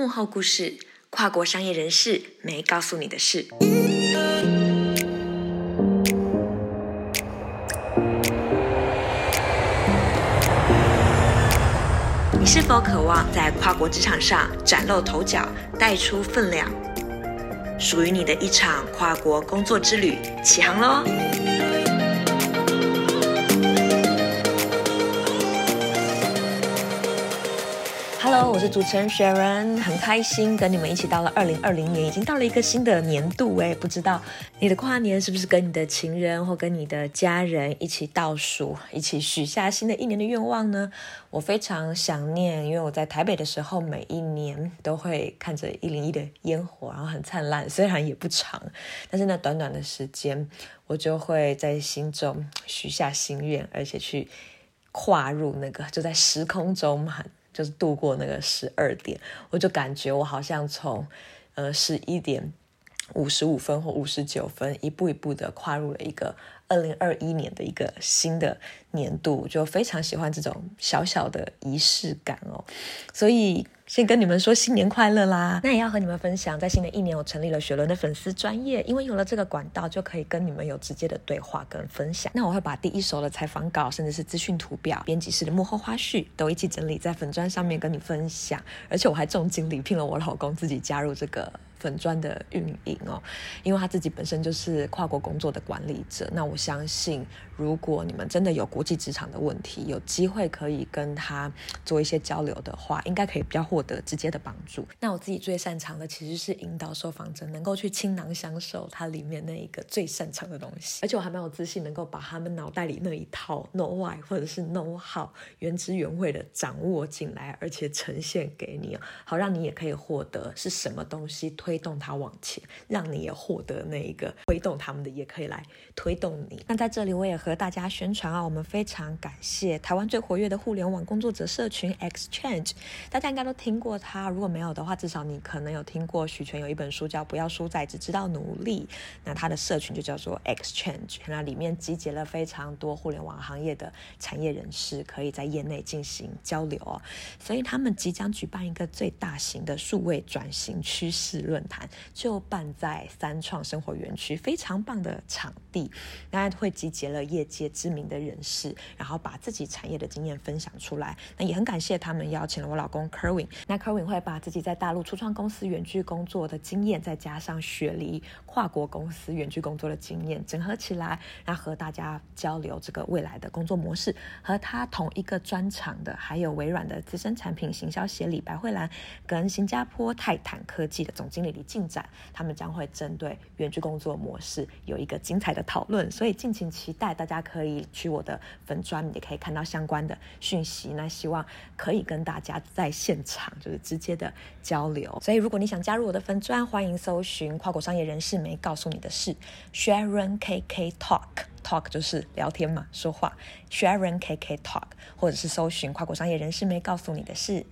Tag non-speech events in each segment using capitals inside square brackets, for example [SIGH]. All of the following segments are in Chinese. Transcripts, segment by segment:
幕后故事，跨国商业人士没告诉你的事。你是否渴望在跨国职场上崭露头角，带出分量？属于你的一场跨国工作之旅，起航喽我是主持人 Sharon，很开心跟你们一起到了二零二零年，已经到了一个新的年度诶，不知道你的跨年是不是跟你的情人或跟你的家人一起倒数，一起许下新的一年的愿望呢？我非常想念，因为我在台北的时候，每一年都会看着一零一的烟火，然后很灿烂，虽然也不长，但是那短短的时间，我就会在心中许下心愿，而且去跨入那个就在时空中嘛。就是度过那个十二点，我就感觉我好像从呃十一点五十五分或五十九分，一步一步的跨入了一个二零二一年的一个新的年度，就非常喜欢这种小小的仪式感哦，所以。先跟你们说新年快乐啦！那也要和你们分享，在新的一年，我成立了雪伦的粉丝专业，因为有了这个管道，就可以跟你们有直接的对话跟分享。那我会把第一手的采访稿，甚至是资讯图表、编辑室的幕后花絮，都一起整理在粉砖上面跟你分享。而且我还重金礼聘了我老公自己加入这个。粉砖的运营哦，因为他自己本身就是跨国工作的管理者。那我相信，如果你们真的有国际职场的问题，有机会可以跟他做一些交流的话，应该可以比较获得直接的帮助。那我自己最擅长的其实是引导受访者能够去倾囊相授它里面那一个最擅长的东西，而且我还蛮有自信能够把他们脑袋里那一套 know why 或者是 know how 原汁原味的掌握进来，而且呈现给你，好让你也可以获得是什么东西推。推动他往前，让你也获得那一个推动他们的，也可以来推动你。那在这里，我也和大家宣传啊，我们非常感谢台湾最活跃的互联网工作者社群 Exchange，大家应该都听过他，如果没有的话，至少你可能有听过许诠有一本书叫《不要输在只知道努力》，那他的社群就叫做 Exchange，那里面集结了非常多互联网行业的产业人士，可以在业内进行交流哦。所以他们即将举办一个最大型的数位转型趋势论。论坛就办在三创生活园区，非常棒的场地。那会集结了业界知名的人士，然后把自己产业的经验分享出来。那也很感谢他们邀请了我老公 Kerwin。那 Kerwin 会把自己在大陆初创公司远距工作的经验，再加上雪梨跨国公司远距工作的经验整合起来，然后和大家交流这个未来的工作模式。和他同一个专长的，还有微软的资深产品行销协理白慧兰，跟新加坡泰坦科技的总经理。里进展，他们将会针对远距工作模式有一个精彩的讨论，所以敬请期待。大家可以去我的粉专，也可以看到相关的讯息。那希望可以跟大家在现场就是直接的交流。所以如果你想加入我的粉专，欢迎搜寻跨国商业人士没告诉你的事，Sharon KK Talk Talk 就是聊天嘛，说话，Sharon KK Talk，或者是搜寻跨国商业人士没告诉你的事。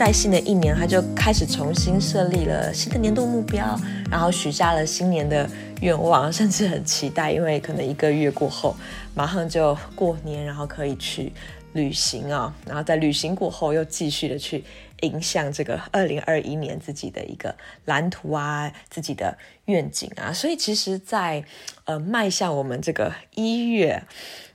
在新的一年，他就开始重新设立了新的年度目标，然后许下了新年的愿望，甚至很期待，因为可能一个月过后，马上就过年，然后可以去旅行啊，然后在旅行过后又继续的去迎向这个二零二一年自己的一个蓝图啊，自己的愿景啊，所以其实在，在呃迈向我们这个一月。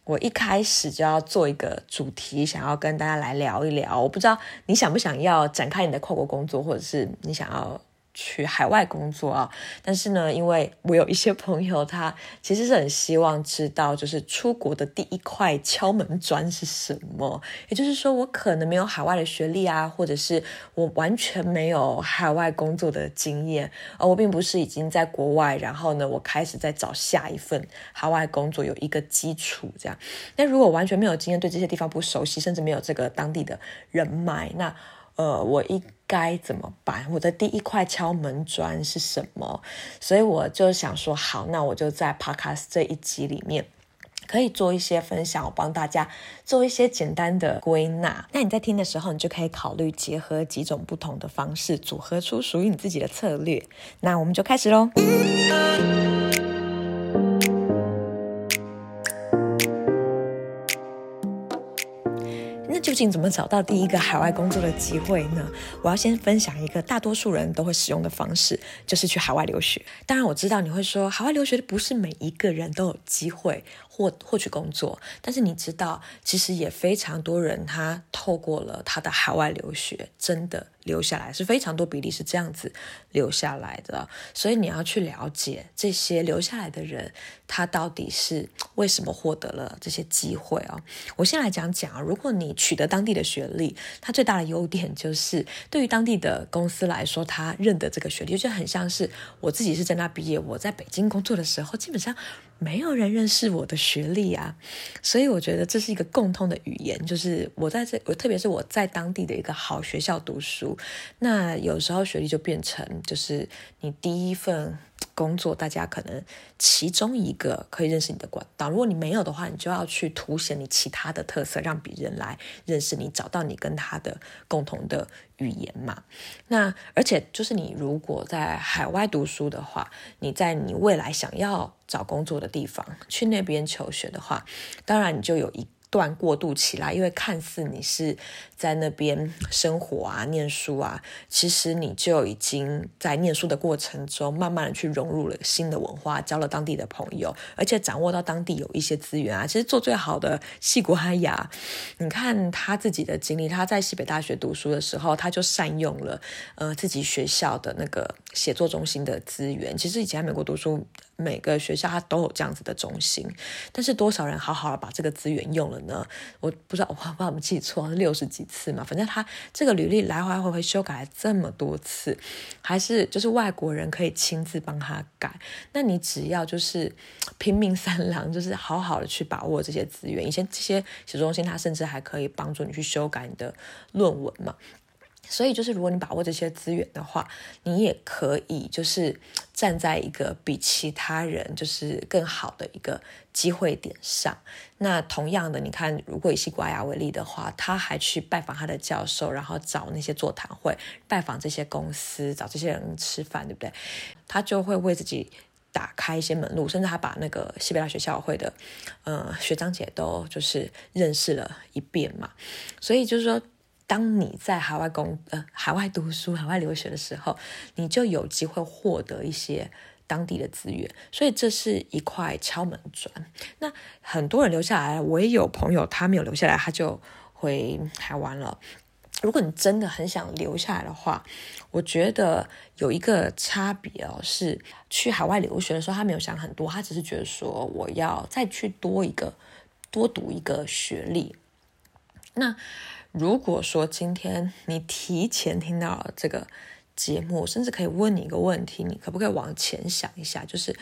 我一开始就要做一个主题，想要跟大家来聊一聊。我不知道你想不想要展开你的跨国工作，或者是你想要。去海外工作啊，但是呢，因为我有一些朋友，他其实是很希望知道，就是出国的第一块敲门砖是什么。也就是说，我可能没有海外的学历啊，或者是我完全没有海外工作的经验，而我并不是已经在国外，然后呢，我开始在找下一份海外工作，有一个基础这样。那如果完全没有经验，对这些地方不熟悉，甚至没有这个当地的人脉，那呃，我一。该怎么办？我的第一块敲门砖是什么？所以我就想说，好，那我就在 Podcast 这一集里面可以做一些分享，我帮大家做一些简单的归纳。那你在听的时候，你就可以考虑结合几种不同的方式，组合出属于你自己的策略。那我们就开始喽。那究竟怎么找到第一个海外工作的机会呢？我要先分享一个大多数人都会使用的方式，就是去海外留学。当然，我知道你会说，海外留学的不是每一个人都有机会获获取工作，但是你知道，其实也非常多人他透过了他的海外留学，真的。留下来是非常多比例是这样子留下来的，所以你要去了解这些留下来的人，他到底是为什么获得了这些机会哦。我先来讲讲啊，如果你取得当地的学历，它最大的优点就是对于当地的公司来说，他认得这个学历，就很像是我自己是在那毕业，我在北京工作的时候，基本上。没有人认识我的学历啊，所以我觉得这是一个共通的语言，就是我在这，我特别是我在当地的一个好学校读书，那有时候学历就变成就是你第一份。工作，大家可能其中一个可以认识你的管道。如果你没有的话，你就要去凸显你其他的特色，让别人来认识你，找到你跟他的共同的语言嘛。那而且就是你如果在海外读书的话，你在你未来想要找工作的地方去那边求学的话，当然你就有一。段过渡起来，因为看似你是在那边生活啊、念书啊，其实你就已经在念书的过程中，慢慢的去融入了新的文化，交了当地的朋友，而且掌握到当地有一些资源啊。其实做最好的矽谷哈雅，你看他自己的经历，他在西北大学读书的时候，他就善用了呃自己学校的那个写作中心的资源。其实以前在美国读书。每个学校它都有这样子的中心，但是多少人好好的把这个资源用了呢？我不知道，我不知道我们记错六十几次嘛？反正他这个履历来来回回修改了这么多次，还是就是外国人可以亲自帮他改。那你只要就是拼命三郎，就是好好的去把握这些资源。以前这些写作中心，它甚至还可以帮助你去修改你的论文嘛。所以就是，如果你把握这些资源的话，你也可以就是站在一个比其他人就是更好的一个机会点上。那同样的，你看，如果以矽谷阿雅为例的话，他还去拜访他的教授，然后找那些座谈会，拜访这些公司，找这些人吃饭，对不对？他就会为自己打开一些门路，甚至他把那个西北大学校会的，呃，学长姐都就是认识了一遍嘛。所以就是说。当你在海外工呃海外读书、海外留学的时候，你就有机会获得一些当地的资源，所以这是一块敲门砖。那很多人留下来，我也有朋友他没有留下来，他就回台湾了。如果你真的很想留下来的话，我觉得有一个差别哦，是去海外留学的时候，他没有想很多，他只是觉得说我要再去多一个多读一个学历，那。如果说今天你提前听到这个节目，甚至可以问你一个问题，你可不可以往前想一下？就是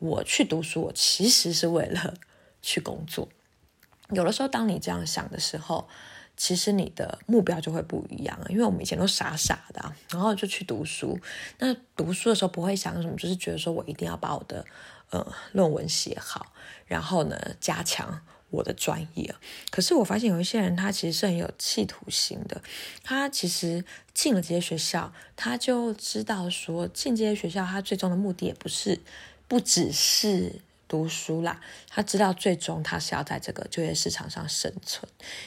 我去读书，我其实是为了去工作。[LAUGHS] 有的时候，当你这样想的时候，其实你的目标就会不一样。因为我们以前都傻傻的，然后就去读书。那读书的时候不会想什么，就是觉得说我一定要把我的呃论文写好，然后呢加强。我的专业，可是我发现有一些人，他其实是很有企图心的。他其实进了这些学校，他就知道说，进这些学校，他最终的目的也不是，不只是读书啦。他知道最终他是要在这个就业市场上生存，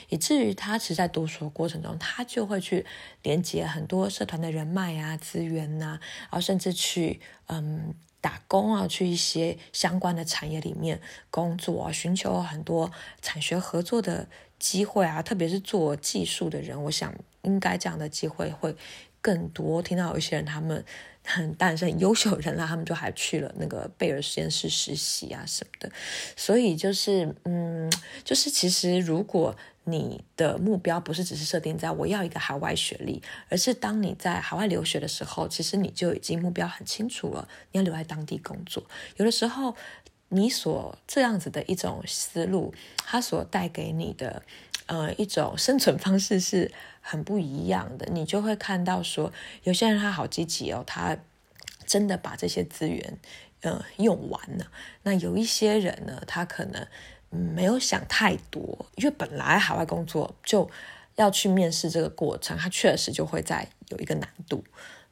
以至于他其实，在读书的过程中，他就会去连接很多社团的人脉啊、资源呐、啊，然后甚至去嗯。打工啊，去一些相关的产业里面工作啊，寻求很多产学合作的机会啊，特别是做技术的人，我想应该这样的机会会更多。听到有一些人，他们很但是很优秀人啦，他们就还去了那个贝尔实验室实习啊什么的。所以就是，嗯，就是其实如果。你的目标不是只是设定在我要一个海外学历，而是当你在海外留学的时候，其实你就已经目标很清楚了，你要留在当地工作。有的时候，你所这样子的一种思路，它所带给你的呃一种生存方式是很不一样的。你就会看到说，有些人他好积极哦，他真的把这些资源呃用完了。那有一些人呢，他可能。没有想太多，因为本来海外工作就要去面试这个过程，它确实就会在有一个难度。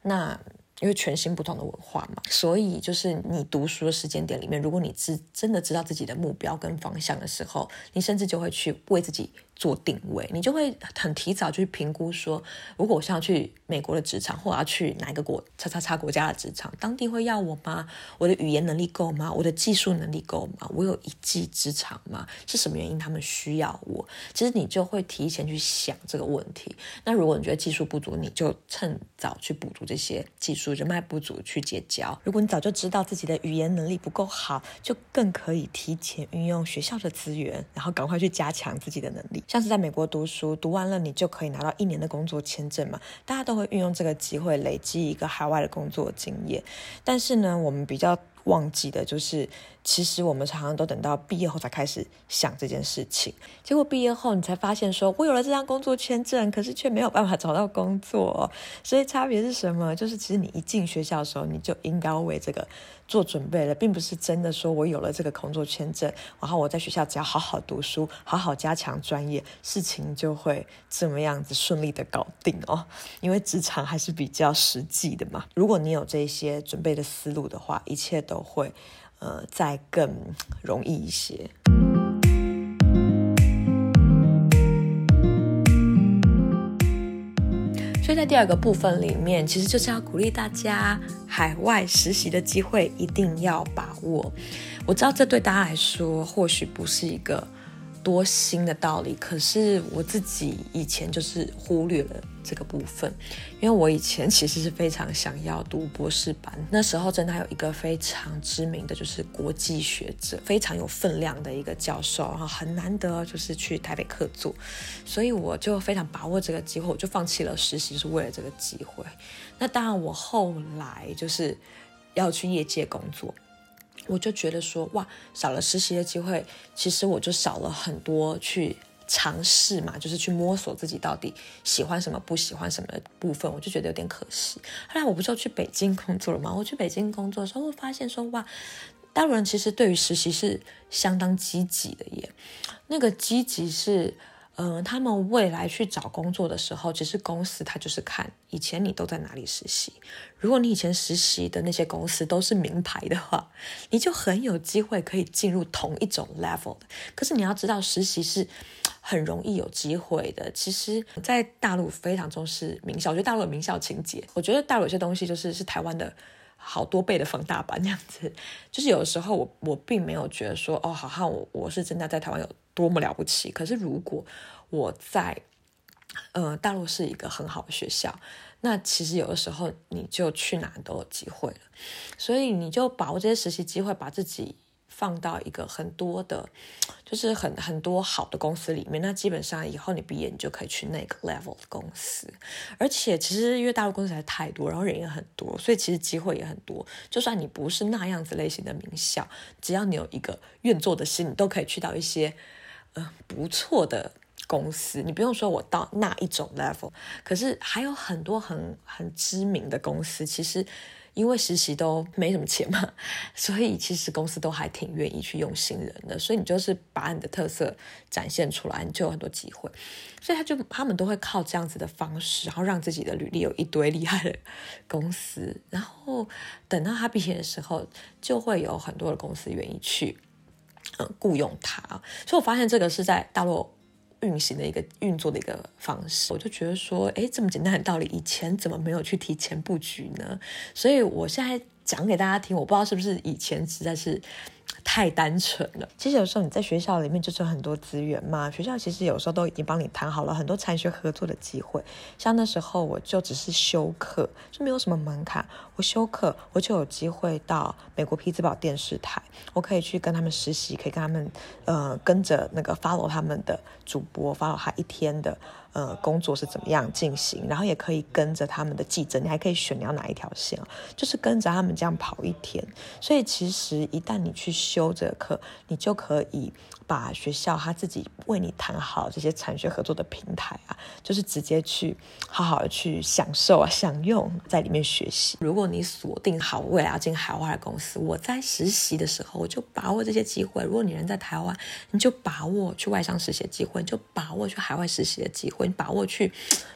那因为全新不同的文化嘛，所以就是你读书的时间点里面，如果你知真的知道自己的目标跟方向的时候，你甚至就会去为自己。做定位，你就会很提早去评估说，如果我想要去美国的职场，或者要去哪个国叉叉叉国家的职场，当地会要我吗？我的语言能力够吗？我的技术能力够吗？我有一技之长吗？是什么原因他们需要我？其实你就会提前去想这个问题。那如果你觉得技术不足，你就趁早去补足这些技术，人脉不足去结交。如果你早就知道自己的语言能力不够好，就更可以提前运用学校的资源，然后赶快去加强自己的能力。像是在美国读书，读完了你就可以拿到一年的工作签证嘛，大家都会运用这个机会累积一个海外的工作经验。但是呢，我们比较忘记的就是，其实我们常常都等到毕业后才开始想这件事情，结果毕业后你才发现说，我有了这张工作签证，可是却没有办法找到工作。所以差别是什么？就是其实你一进学校的时候，你就应该为这个。做准备了，并不是真的说我有了这个工作签证，然后我在学校只要好好读书，好好加强专业，事情就会这么样子顺利的搞定哦。因为职场还是比较实际的嘛。如果你有这些准备的思路的话，一切都会呃再更容易一些。所以在第二个部分里面，其实就是要鼓励大家海外实习的机会一定要把握。我知道这对大家来说或许不是一个多新的道理，可是我自己以前就是忽略了。这个部分，因为我以前其实是非常想要读博士班，那时候真的还有一个非常知名的就是国际学者，非常有分量的一个教授，然后很难得就是去台北客座，所以我就非常把握这个机会，我就放弃了实习，是为了这个机会。那当然，我后来就是要去业界工作，我就觉得说，哇，少了实习的机会，其实我就少了很多去。尝试嘛，就是去摸索自己到底喜欢什么、不喜欢什么的部分，我就觉得有点可惜。后来我不就去北京工作了吗？我去北京工作的时候，我发现说，哇，大陆人其实对于实习是相当积极的耶。那个积极是。嗯、他们未来去找工作的时候，其实公司他就是看以前你都在哪里实习。如果你以前实习的那些公司都是名牌的话，你就很有机会可以进入同一种 level 的。可是你要知道，实习是很容易有机会的。其实，在大陆非常重视名校，我觉得大陆有名校情节。我觉得大陆有些东西就是是台湾的好多倍的放大版这样子。就是有的时候我我并没有觉得说哦，好像我我是真的在台湾有。多么了不起！可是如果我在，呃，大陆是一个很好的学校，那其实有的时候你就去哪都有机会了。所以你就把握这些实习机会，把自己放到一个很多的，就是很很多好的公司里面。那基本上以后你毕业，你就可以去那个 level 的公司。而且其实因为大陆公司还太多，然后人也很多，所以其实机会也很多。就算你不是那样子类型的名校，只要你有一个愿做的心，你都可以去到一些。呃，不错的公司，你不用说我到那一种 level，可是还有很多很很知名的公司，其实因为实习都没什么钱嘛，[LAUGHS] 所以其实公司都还挺愿意去用新人的，所以你就是把你的特色展现出来，你就有很多机会。所以他就他们都会靠这样子的方式，然后让自己的履历有一堆厉害的公司，然后等到他毕业的时候，就会有很多的公司愿意去。嗯，雇佣他，所以我发现这个是在大陆运行的一个运作的一个方式。我就觉得说，哎，这么简单的道理，以前怎么没有去提前布局呢？所以我现在讲给大家听，我不知道是不是以前实在是。太单纯了。其实有时候你在学校里面就是很多资源嘛，学校其实有时候都已经帮你谈好了很多产学合作的机会。像那时候我就只是修课，就没有什么门槛。我修课我就有机会到美国匹兹堡电视台，我可以去跟他们实习，可以跟他们呃跟着那个 follow 他们的主播，follow 他一天的。呃，工作是怎么样进行？然后也可以跟着他们的记者，你还可以选你要哪一条线，就是跟着他们这样跑一天。所以其实一旦你去修这个课，你就可以把学校他自己为你谈好这些产学合作的平台啊，就是直接去好好的去享受啊、享用在里面学习。如果你锁定好未来要进海外的公司，我在实习的时候我就把握这些机会。如果你人在台湾，你就把握去外商实习的机会，就把握去海外实习的机会。你把握去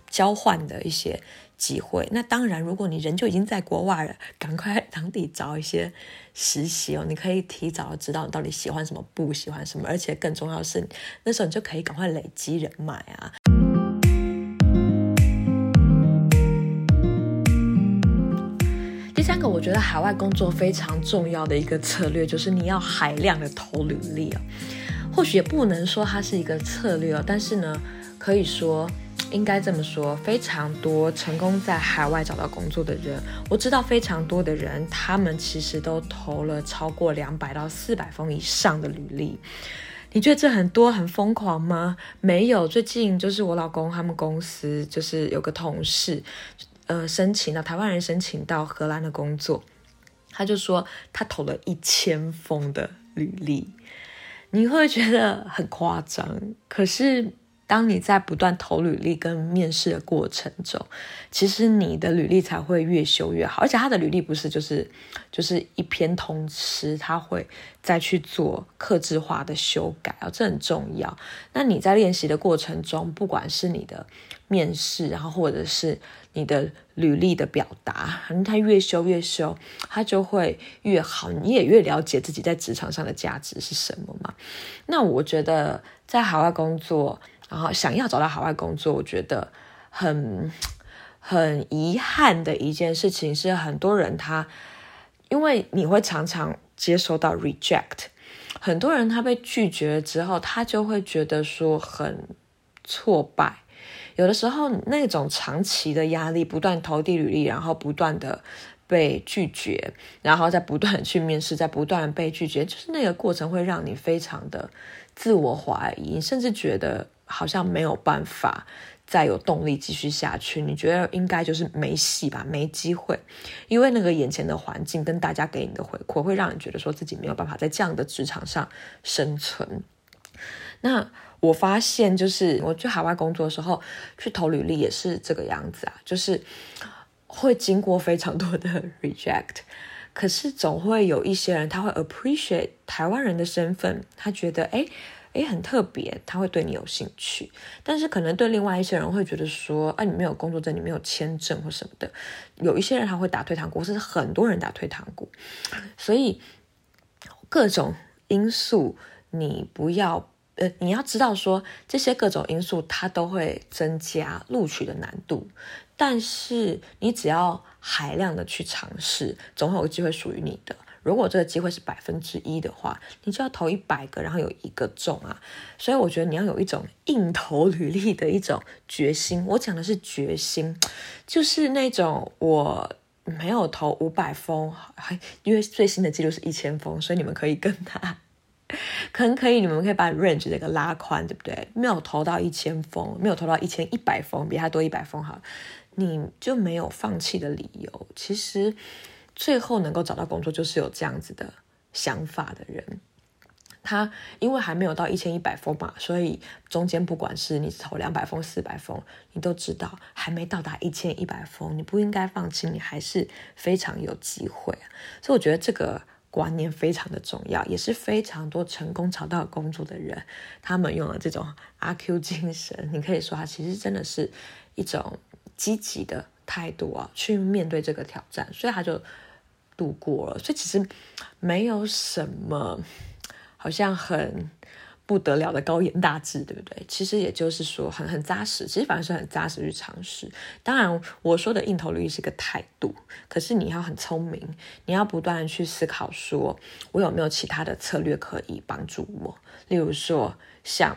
交换的一些机会。那当然，如果你人就已经在国外了，赶快当地找一些实习哦，你可以提早知道你到底喜欢什么，不喜欢什么，而且更重要的是，那时候你就可以赶快累积人脉啊。第三个，我觉得海外工作非常重要的一个策略，就是你要海量的投履历哦。或许也不能说它是一个策略哦，但是呢，可以说应该这么说，非常多成功在海外找到工作的人，我知道非常多的人，他们其实都投了超过两百到四百封以上的履历。你觉得这很多很疯狂吗？没有，最近就是我老公他们公司就是有个同事。呃，申请到台湾人申请到荷兰的工作，他就说他投了一千封的履历，你会觉得很夸张。可是当你在不断投履历跟面试的过程中，其实你的履历才会越修越好。而且他的履历不是就是就是一篇通吃，他会再去做克制化的修改啊，这很重要。那你在练习的过程中，不管是你的面试，然后或者是你的履历的表达，他越修越修，他就会越好。你也越了解自己在职场上的价值是什么嘛？那我觉得在海外工作，然后想要找到海外工作，我觉得很 [TSK] 很遗憾的一件事情是，很多人他因为你会常常接收到 reject，很多人他被拒绝之后，他就会觉得说很挫败。有的时候，那种长期的压力，不断投递履历，然后不断的被拒绝，然后再不断去面试，再不断被拒绝，就是那个过程会让你非常的自我怀疑，甚至觉得好像没有办法再有动力继续下去。你觉得应该就是没戏吧，没机会，因为那个眼前的环境跟大家给你的回馈，会让你觉得说自己没有办法在这样的职场上生存。那。我发现，就是我去海外工作的时候，去投履历也是这个样子啊，就是会经过非常多的 [LAUGHS] reject，可是总会有一些人他会 appreciate 台湾人的身份，他觉得诶诶很特别，他会对你有兴趣。但是可能对另外一些人会觉得说，啊你没有工作证，你没有签证或什么的，有一些人他会打退堂鼓，甚至很多人打退堂鼓。所以各种因素，你不要。呃，你要知道说，这些各种因素它都会增加录取的难度，但是你只要海量的去尝试，总会有机会属于你的。如果这个机会是百分之一的话，你就要投一百个，然后有一个中啊。所以我觉得你要有一种硬投履历的一种决心。我讲的是决心，[TSK] 就是那种我没有投五百封，因为最新的记录是一千封，所以你们可以跟他。[LAUGHS] 可能可以，你们可以把 range 这个拉宽，对不对？没有投到一千封，没有投到一千一百封，比他多一百封好，你就没有放弃的理由。其实最后能够找到工作，就是有这样子的想法的人。他因为还没有到一千一百封嘛，所以中间不管是你投两百封、四百封，你都知道还没到达一千一百封，你不应该放弃，你还是非常有机会。所以我觉得这个。观念非常的重要，也是非常多成功找到工作的人，他们用了这种阿 Q 精神。你可以说，他其实真的是一种积极的态度啊，去面对这个挑战，所以他就度过了。所以其实没有什么，好像很。不得了的高颜大志，对不对？其实也就是说很很扎实，其实反而是很扎实去尝试。当然，我说的硬投履历是个态度，可是你要很聪明，你要不断去思考，说我有没有其他的策略可以帮助我？例如说，像，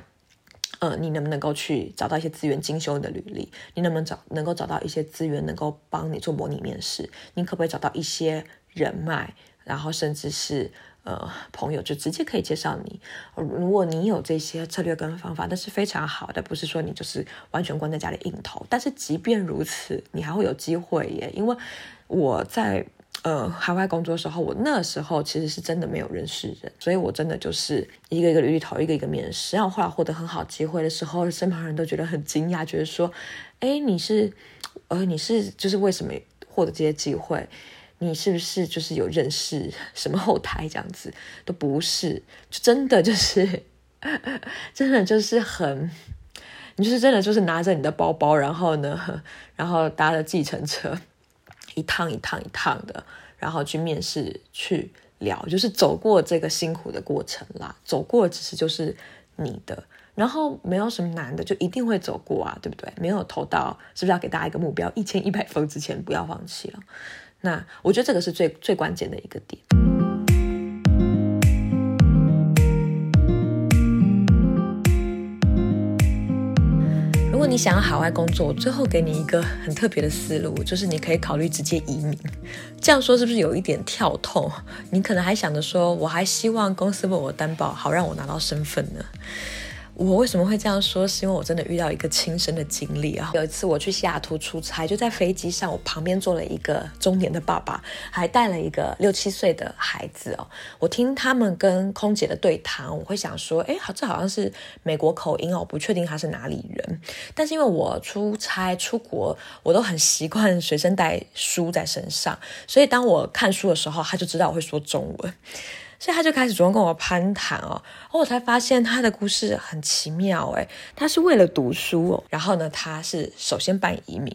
呃，你能不能够去找到一些资源精修你的履历？你能不能找能够找到一些资源能够帮你做模拟面试？你可不可以找到一些人脉？然后甚至是。呃，朋友就直接可以介绍你。如果你有这些策略跟方法，那是非常好的。不是说你就是完全关在家里硬投。但是即便如此，你还会有机会耶。因为我在呃海外工作的时候，我那时候其实是真的没有认识人，所以我真的就是一个一个履历投，一个一个面试。然后后来获得很好机会的时候，身旁人都觉得很惊讶，觉得说：“哎，你是呃你是就是为什么获得这些机会？”你是不是就是有认识什么后台这样子？都不是，就真的就是，[LAUGHS] 真的就是很，你就是真的就是拿着你的包包，然后呢，然后搭着计程车，一趟一趟一趟的，然后去面试去聊，就是走过这个辛苦的过程啦。走过其实就是你的，然后没有什么难的，就一定会走过啊，对不对？没有投到，是不是要给大家一个目标？一千一百分之前不要放弃了。那我觉得这个是最最关键的一个点。如果你想要海外工作，我最后给你一个很特别的思路，就是你可以考虑直接移民。这样说是不是有一点跳痛？你可能还想着说，我还希望公司为我担保，好让我拿到身份呢。我为什么会这样说？是因为我真的遇到一个亲身的经历啊！有一次我去西雅图出差，就在飞机上，我旁边坐了一个中年的爸爸，还带了一个六七岁的孩子哦。我听他们跟空姐的对谈，我会想说，哎，这好像是美国口音哦，我不确定他是哪里人。但是因为我出差出国，我都很习惯随身带书在身上，所以当我看书的时候，他就知道我会说中文。所以他就开始主动跟我攀谈哦，然后我才发现他的故事很奇妙诶，他是为了读书哦，然后呢，他是首先办移民，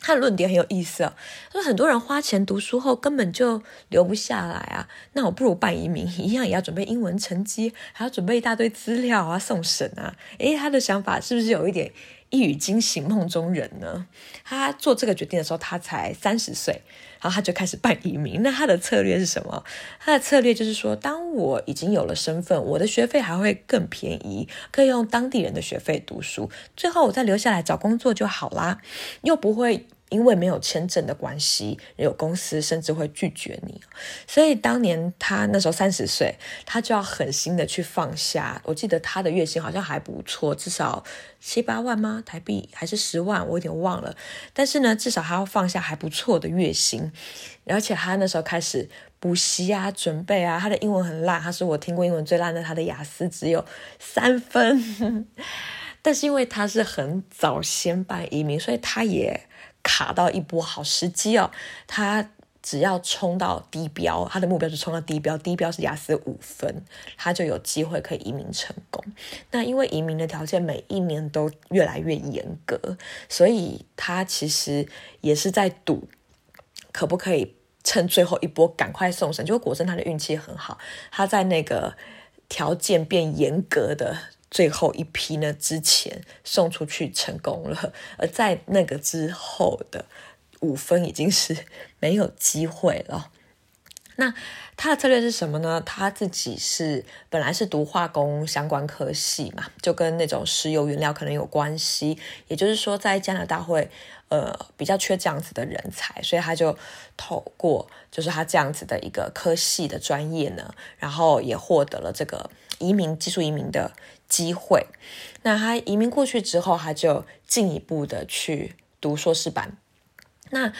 他的论点很有意思哦，说很多人花钱读书后根本就留不下来啊，那我不如办移民，一样也要准备英文成绩，还要准备一大堆资料啊，送审啊，诶，他的想法是不是有一点一语惊醒梦中人呢？他做这个决定的时候，他才三十岁。然后他就开始办移民，那他的策略是什么？他的策略就是说，当我已经有了身份，我的学费还会更便宜，可以用当地人的学费读书，最后我再留下来找工作就好啦，又不会。因为没有签证的关系，有公司甚至会拒绝你，所以当年他那时候三十岁，他就要狠心的去放下。我记得他的月薪好像还不错，至少七八万吗？台币还是十万？我有点忘了。但是呢，至少他要放下还不错的月薪，而且他那时候开始补习啊，准备啊。他的英文很烂，他是我听过英文最烂的，他的雅思只有三分。[LAUGHS] 但是因为他是很早先办移民，所以他也。卡到一波好时机哦，他只要冲到低标，他的目标是冲到低标，低标是雅思五分，他就有机会可以移民成功。那因为移民的条件每一年都越来越严格，所以他其实也是在赌，可不可以趁最后一波赶快送审。结果果真他的运气很好，他在那个条件变严格的。最后一批呢，之前送出去成功了，[LAUGHS] 而在那个之后的五分已经是没有机会了。那他的策略是什么呢？他自己是本来是读化工相关科系嘛，就跟那种石油原料可能有关系。也就是说，在加拿大会呃比较缺这样子的人才，所以他就透过就是他这样子的一个科系的专业呢，然后也获得了这个移民技术移民的机会，那他移民过去之后，他就进一步的去读硕士班。那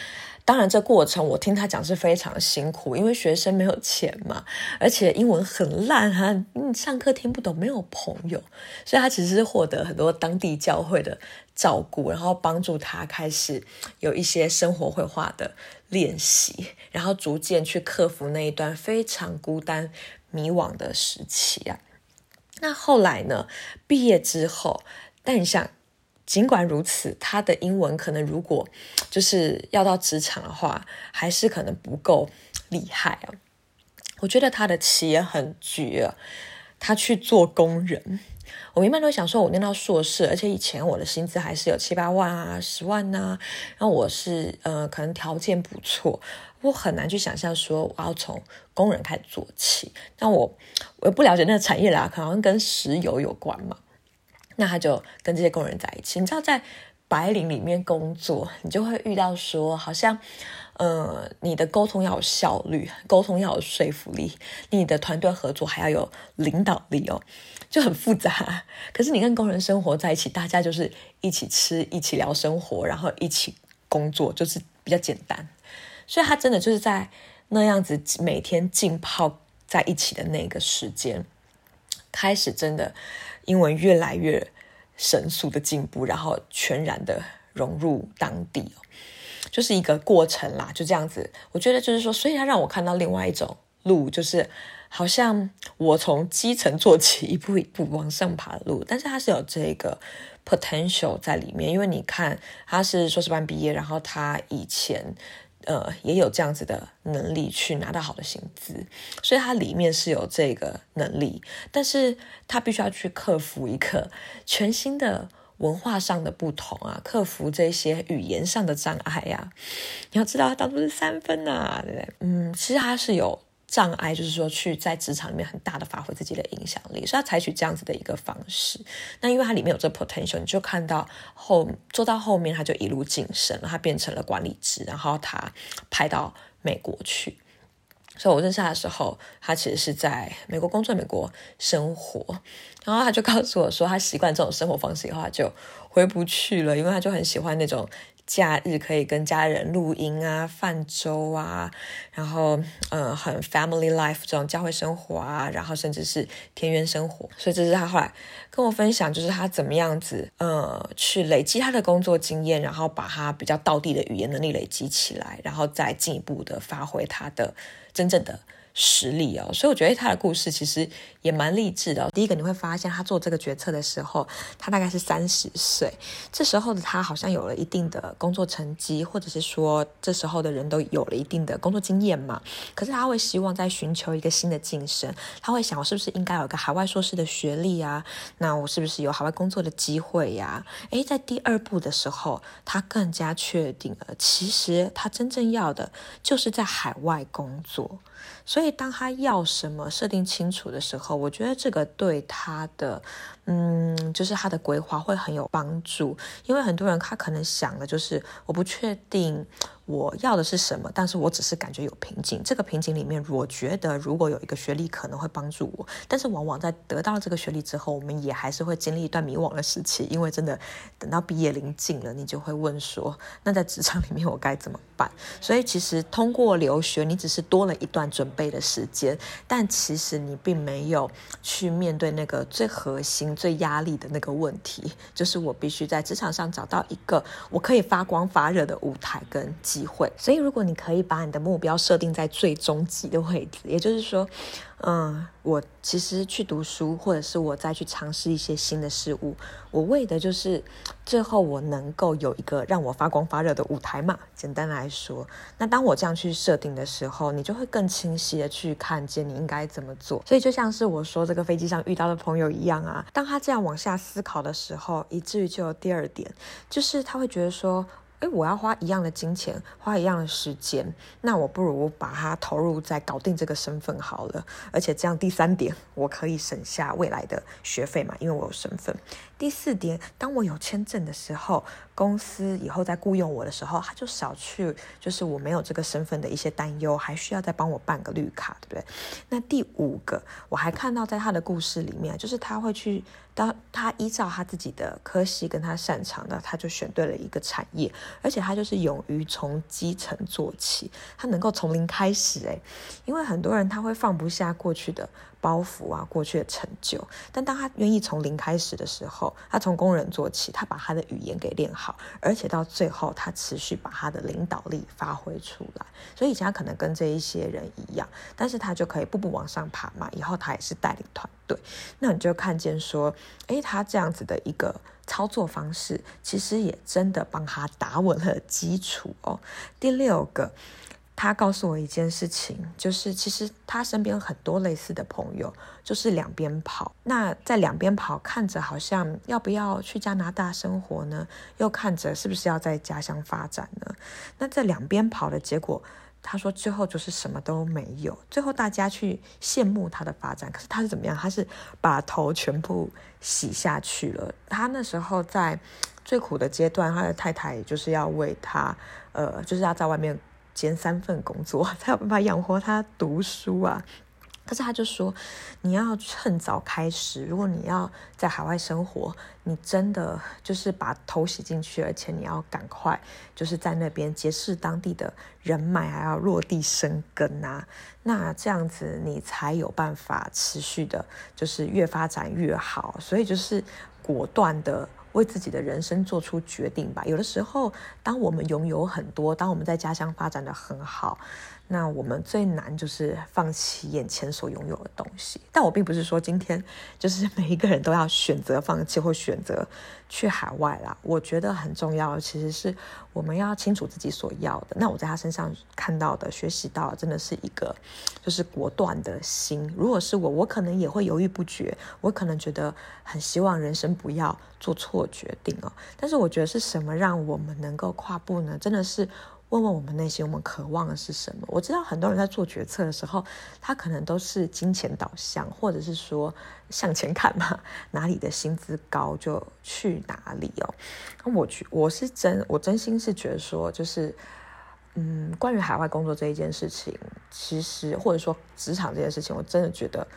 当然，这过程我听他讲是非常辛苦，因为学生没有钱嘛，而且英文很烂哈，你上课听不懂，没有朋友，所以他其实是获得很多当地教会的照顾，然后帮助他开始有一些生活绘画的练习，然后逐渐去克服那一段非常孤单迷惘的时期啊。那后来呢？毕业之后，但你想，尽管如此，他的英文可能如果就是要到职场的话，还是可能不够厉害啊。我觉得他的企业很绝，他去做工人。我一般都想说，我念到硕士，而且以前我的薪资还是有七八万啊、十万呐、啊，然后我是呃，可能条件不错，我很难去想象说我要从工人开始做起。但我我不了解那个产业啦，可能跟石油有关嘛。那他就跟这些工人在一起，你知道在白领里面工作，你就会遇到说，好像呃，你的沟通要有效率，沟通要有说服力，你的团队合作还要有领导力哦。就很复杂，可是你跟工人生活在一起，大家就是一起吃，一起聊生活，然后一起工作，就是比较简单。所以他真的就是在那样子每天浸泡在一起的那个时间，开始真的英文越来越神速的进步，然后全然的融入当地，就是一个过程啦。就这样子，我觉得就是说，所以他让我看到另外一种路，就是。好像我从基层做起，一步一步往上爬的路，但是它是有这个 potential 在里面，因为你看他是硕士班毕业，然后他以前呃也有这样子的能力去拿到好的薪资，所以他里面是有这个能力，但是他必须要去克服一个全新的文化上的不同啊，克服这些语言上的障碍呀、你要知道，他当初是三分啊，对不对？嗯，其实他是有。障碍就是说，去在职场里面很大的发挥自己的影响力，所以他采取这样子的一个方式。那因为他里面有这 potential，你就看到后做到后面，他就一路晋升了，他变成了管理职，然后他派到美国去。所以我认识他的时候，他其实是在美国工作、美国生活，然后他就告诉我说，他习惯这种生活方式以后，他就回不去了，因为他就很喜欢那种。假日可以跟家人露营啊、泛舟啊，然后嗯，很 family life 这种教会生活啊，然后甚至是田园生活。所以这是他后来跟我分享，就是他怎么样子呃去累积他的工作经验，然后把他比较道地的语言能力累积起来，然后再进一步的发挥他的真正的。实力哦，所以我觉得他的故事其实也蛮励志的哦。第一个你会发现，他做这个决策的时候，他大概是三十岁，这时候的他好像有了一定的工作成绩，或者是说这时候的人都有了一定的工作经验嘛。可是他会希望在寻求一个新的晋升，他会想，我是不是应该有个海外硕士的学历啊？那我是不是有海外工作的机会呀？诶，在第二步的时候，他更加确定了，其实他真正要的就是在海外工作。所以，当他要什么设定清楚的时候，我觉得这个对他的，嗯，就是他的规划会很有帮助。因为很多人他可能想的就是，我不确定。我要的是什么？但是我只是感觉有瓶颈。这个瓶颈里面，我觉得如果有一个学历可能会帮助我。但是往往在得到了这个学历之后，我们也还是会经历一段迷惘的时期。因为真的等到毕业临近了，你就会问说：那在职场里面我该怎么所以其实通过留学，你只是多了一段准备的时间，但其实你并没有去面对那个最核心、最压力的那个问题，就是我必须在职场上找到一个我可以发光发热的舞台跟机会，所以如果你可以把你的目标设定在最终极的位置，也就是说，嗯，我其实去读书，或者是我再去尝试一些新的事物，我为的就是最后我能够有一个让我发光发热的舞台嘛。简单来说，那当我这样去设定的时候，你就会更清晰的去看见你应该怎么做。所以就像是我说这个飞机上遇到的朋友一样啊，当他这样往下思考的时候，以至于就有第二点，就是他会觉得说。诶，我要花一样的金钱，花一样的时间，那我不如把它投入在搞定这个身份好了。而且这样，第三点，我可以省下未来的学费嘛，因为我有身份。第四点，当我有签证的时候，公司以后再雇佣我的时候，他就少去就是我没有这个身份的一些担忧，还需要再帮我办个绿卡，对不对？那第五个，我还看到在他的故事里面，就是他会去，当他依照他自己的科系跟他擅长的，他就选对了一个产业，而且他就是勇于从基层做起，他能够从零开始，诶，因为很多人他会放不下过去的。包袱啊，过去的成就，但当他愿意从零开始的时候，他从工人做起，他把他的语言给练好，而且到最后，他持续把他的领导力发挥出来。所以以前他可能跟这一些人一样，但是他就可以步步往上爬嘛。以后他也是带领团队，那你就看见说，诶，他这样子的一个操作方式，其实也真的帮他打稳了基础哦。第六个。他告诉我一件事情，就是其实他身边很多类似的朋友，就是两边跑。那在两边跑，看着好像要不要去加拿大生活呢？又看着是不是要在家乡发展呢？那在两边跑的结果，他说最后就是什么都没有。最后大家去羡慕他的发展，可是他是怎么样？他是把头全部洗下去了。他那时候在最苦的阶段，他的太太就是要为他，呃，就是要在外面。兼三份工作 [LAUGHS] 才有办法养活他读书啊！可是他就说，你要趁早开始。如果你要在海外生活，你真的就是把头洗进去，而且你要赶快就是在那边结识当地的人脉，还要落地生根啊！那这样子你才有办法持续的，就是越发展越好。所以就是果断的。为自己的人生做出决定吧。有的时候，当我们拥有很多，当我们在家乡发展的很好，那我们最难就是放弃眼前所拥有的东西。但我并不是说今天就是每一个人都要选择放弃或选择去海外啦。我觉得很重要其实是我们要清楚自己所要的。那我在他身上看到的、学习到，真的是一个就是果断的心。如果是我，我可能也会犹豫不决，我可能觉得很希望人生不要做错决定哦。但是我觉得是什么让我们能够跨步呢？真的是。问问我们内心，我们渴望的是什么？我知道很多人在做决策的时候，他可能都是金钱导向，或者是说向前看嘛，[LAUGHS] 哪里的薪资高就去哪里哦。我觉我是真，我真心是觉得说，就是嗯，关于海外工作这一件事情，其实或者说职场这件事情，我真的觉得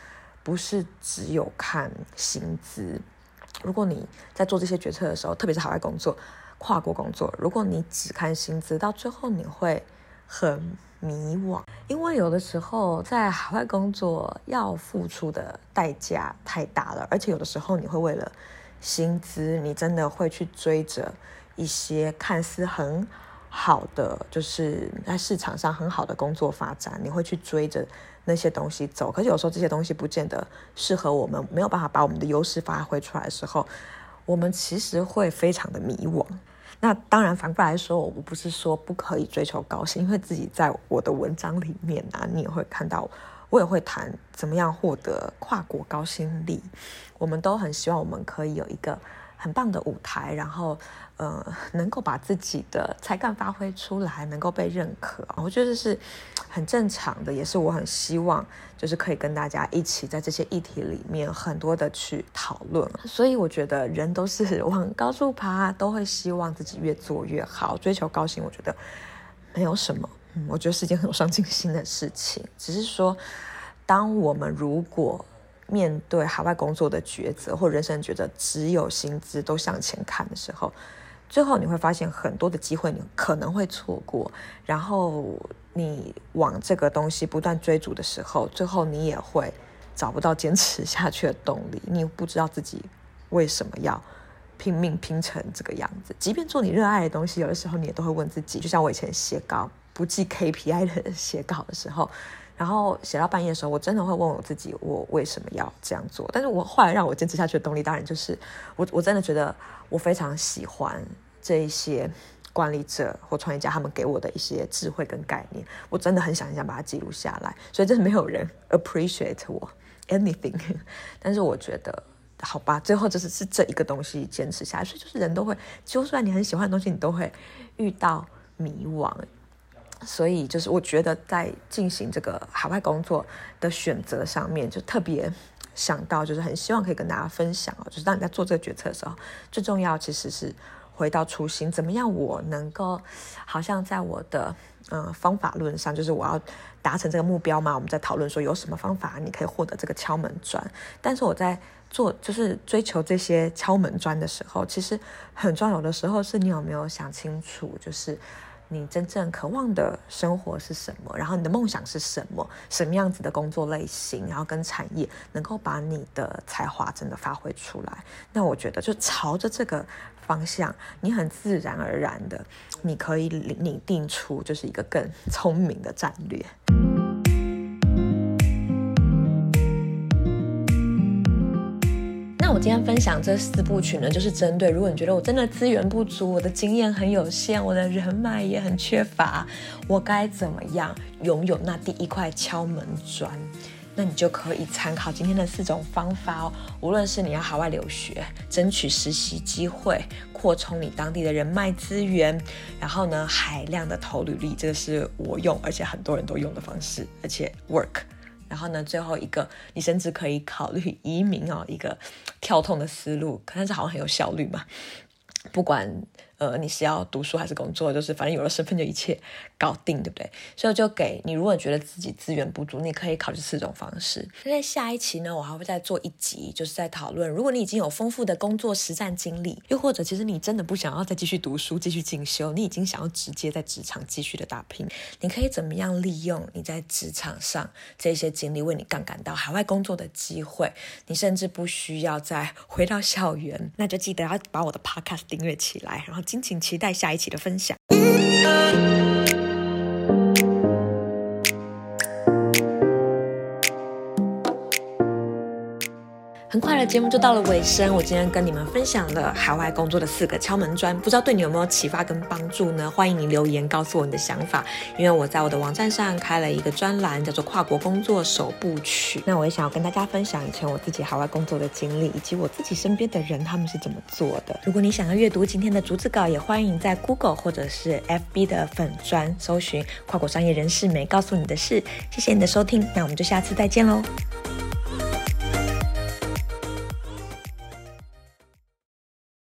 不是只有看薪资。如果你在做这些决策的时候，特别是海外工作。跨国工作，如果你只看薪资，到最后你会很迷惘，因为有的时候在海外工作要付出的代价太大了，而且有的时候你会为了薪资，你真的会去追着一些看似很好的，就是在市场上很好的工作发展，你会去追着那些东西走，可是有时候这些东西不见得适合我们，没有办法把我们的优势发挥出来的时候，我们其实会非常的迷惘。那当然，反过来说，我不是说不可以追求高薪，因为自己在我的文章里面啊，你也会看到，我也会谈怎么样获得跨国高薪力。我们都很希望我们可以有一个很棒的舞台，然后。呃，能够把自己的才干发挥出来，能够被认可，我觉得是很正常的，也是我很希望，就是可以跟大家一起在这些议题里面很多的去讨论。所以我觉得人都是往高处爬，都会希望自己越做越好，追求高薪，我觉得没有什么，嗯，我觉得是一件很有上进心的事情。只是说，当我们如果面对海外工作的抉择或人生抉择，只有薪资都向前看的时候。最后你会发现很多的机会你可能会错过，然后你往这个东西不断追逐的时候，最后你也会找不到坚持下去的动力。你不知道自己为什么要拼命拼成这个样子。即便做你热爱的东西，有的时候你也都会问自己。就像我以前写稿不计 KPI 的写稿的时候。然后写到半夜的时候，我真的会问我自己，我为什么要这样做？但是我后来让我坚持下去的动力，当然就是我，我真的觉得我非常喜欢这一些管理者或创业家他们给我的一些智慧跟概念，我真的很想很想把它记录下来。所以真的没有人 appreciate 我 anything，[LAUGHS] 但是我觉得好吧，最后就是是这一个东西坚持下来。所以就是人都会，就算你很喜欢的东西，你都会遇到迷惘。所以，就是我觉得在进行这个海外工作的选择上面，就特别想到，就是很希望可以跟大家分享哦。就是当你在做这个决策的时候，最重要其实是回到初心，怎么样我能够好像在我的嗯、方法论上，就是我要达成这个目标嘛。我们在讨论说有什么方法你可以获得这个敲门砖，但是我在做就是追求这些敲门砖的时候，其实很重要的时候是你有没有想清楚，就是。你真正渴望的生活是什么？然后你的梦想是什么？什么样子的工作类型？然后跟产业能够把你的才华真的发挥出来？那我觉得就朝着这个方向，你很自然而然的，你可以拟定出就是一个更聪明的战略。我今天分享这四部曲呢，就是针对如果你觉得我真的资源不足，我的经验很有限，我的人脉也很缺乏，我该怎么样拥有那第一块敲门砖？那你就可以参考今天的四种方法哦。无论是你要海外留学，争取实习机会，扩充你当地的人脉资源，然后呢，海量的投履历，这个是我用而且很多人都用的方式，而且 work。然后呢，最后一个，你甚至可以考虑移民哦，一个跳痛的思路，但是好像很有效率嘛，不管。呃，你是要读书还是工作？就是反正有了身份就一切搞定，对不对？所以就给你，如果觉得自己资源不足，你可以考虑四种方式。那在下一期呢，我还会再做一集，就是在讨论，如果你已经有丰富的工作实战经历，又或者其实你真的不想要再继续读书、继续进修，你已经想要直接在职场继续的打拼，你可以怎么样利用你在职场上这些经历，为你杠杆到海外工作的机会？你甚至不需要再回到校园，那就记得要把我的 podcast 订阅起来，然后。敬请期待下一期的分享。很快的节目就到了尾声，我今天跟你们分享了海外工作的四个敲门砖，不知道对你有没有启发跟帮助呢？欢迎你留言告诉我你的想法，因为我在我的网站上开了一个专栏，叫做《跨国工作首部曲》。那我也想要跟大家分享以前我自己海外工作的经历，以及我自己身边的人他们是怎么做的。如果你想要阅读今天的逐字稿，也欢迎在 Google 或者是 FB 的粉专搜寻“跨国商业人士没告诉你的事”。谢谢你的收听，那我们就下次再见喽。